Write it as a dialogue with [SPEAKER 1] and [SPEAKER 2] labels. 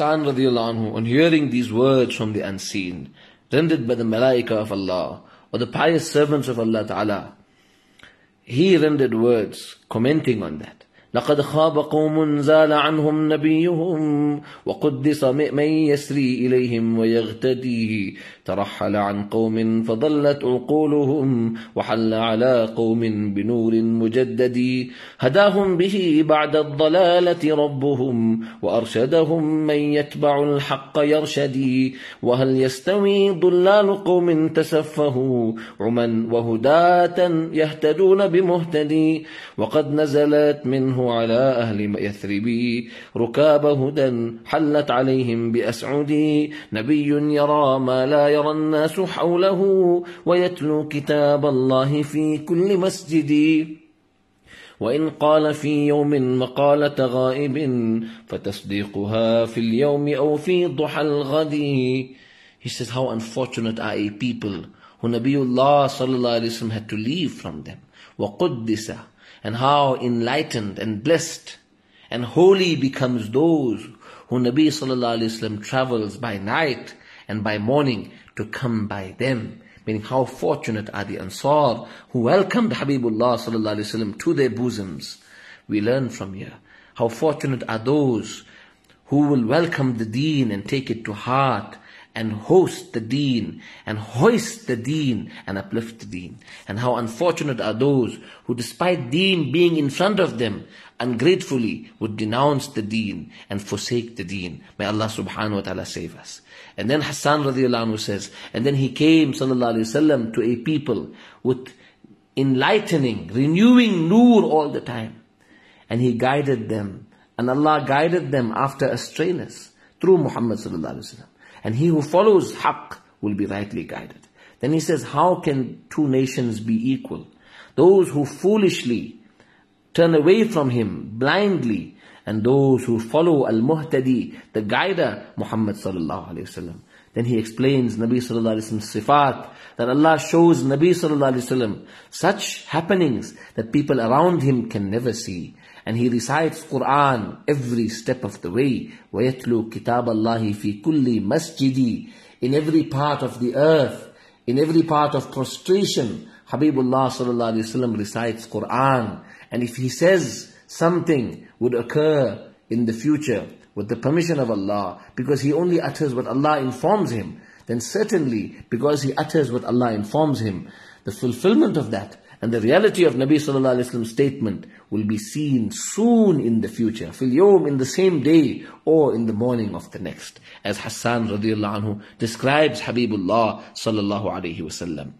[SPEAKER 1] On hearing these words from the unseen, rendered by the malaika of Allah, or the pious servants of Allah Ta'ala, he rendered words commenting on that. لقد خاب قوم زال عنهم نبيهم وقدس من يسري إليهم ويغتدي. ترحل عن قوم فضلت عقولهم وحل على قوم بنور مجدد. هداهم به بعد الضلالة ربهم وأرشدهم من يتبع الحق يرشدي وهل يستوي ضلال قوم تسفهوا عما وهداة يهتدون بمهتدي؟ وقد نزلت على أهل يثرب. ركاب هدى حلت عليهم بأسعد. نبي يرى ما لا يرى الناس حوله ويتلو كتاب الله في كل مسجد. وإن قال في يوم مقالة غائب فتصديقها في اليوم أو في ضحى الغد. He says how unfortunate are a people who Nabiullah sallallahu alayhi wa had to leave from them. وَقُدِّسَ And how enlightened and blessed and holy becomes those who Nabi sallallahu alayhi wa travels by night and by morning to come by them. Meaning how fortunate are the Ansar who welcomed Habibullah sallallahu alayhi wasallam to their bosoms. We learn from here. How fortunate are those who will welcome the deen and take it to heart and host the deen and hoist the deen and uplift the deen. And how unfortunate are those who despite deen being in front of them, ungratefully would denounce the deen and forsake the deen. May Allah subhanahu wa ta'ala save us. And then Hassan radiallahu anhu says, and then he came sallallahu alayhi wasallam to a people with enlightening, renewing nur all the time. And he guided them. And Allah guided them after astrayness through Muhammad sallallahu alayhi wasallam. And he who follows haqq will be rightly guided. Then he says, how can two nations be equal? Those who foolishly turn away from him blindly and those who follow al-muhtadi, the guider, Muhammad sallallahu alayhi wasallam. Then he explains Nabi sallallahu alayhi wasallam's sifat, that Allah shows Nabi sallallahu alayhi wasallam such happenings that people around him can never see. And he recites Quran every step of the way. وَيَتْلُو كِتَابَ اللَّهِ فِي كُلِّ مَسْجِدِ In every part of the earth, in every part of prostration, Habibullah sallallahu alayhi wasallam recites Quran. And if he says something would occur in the future with the permission of Allah, because he only utters what Allah informs him, then certainly because he utters what Allah informs him, the fulfillment of that and the reality of Nabi sallallahu alaihi wasallam's statement will be seen soon in the future, fil in the same day or in the morning of the next, as Hassan radiallahu anhu describes Habibullah sallallahu alaihi wasallam.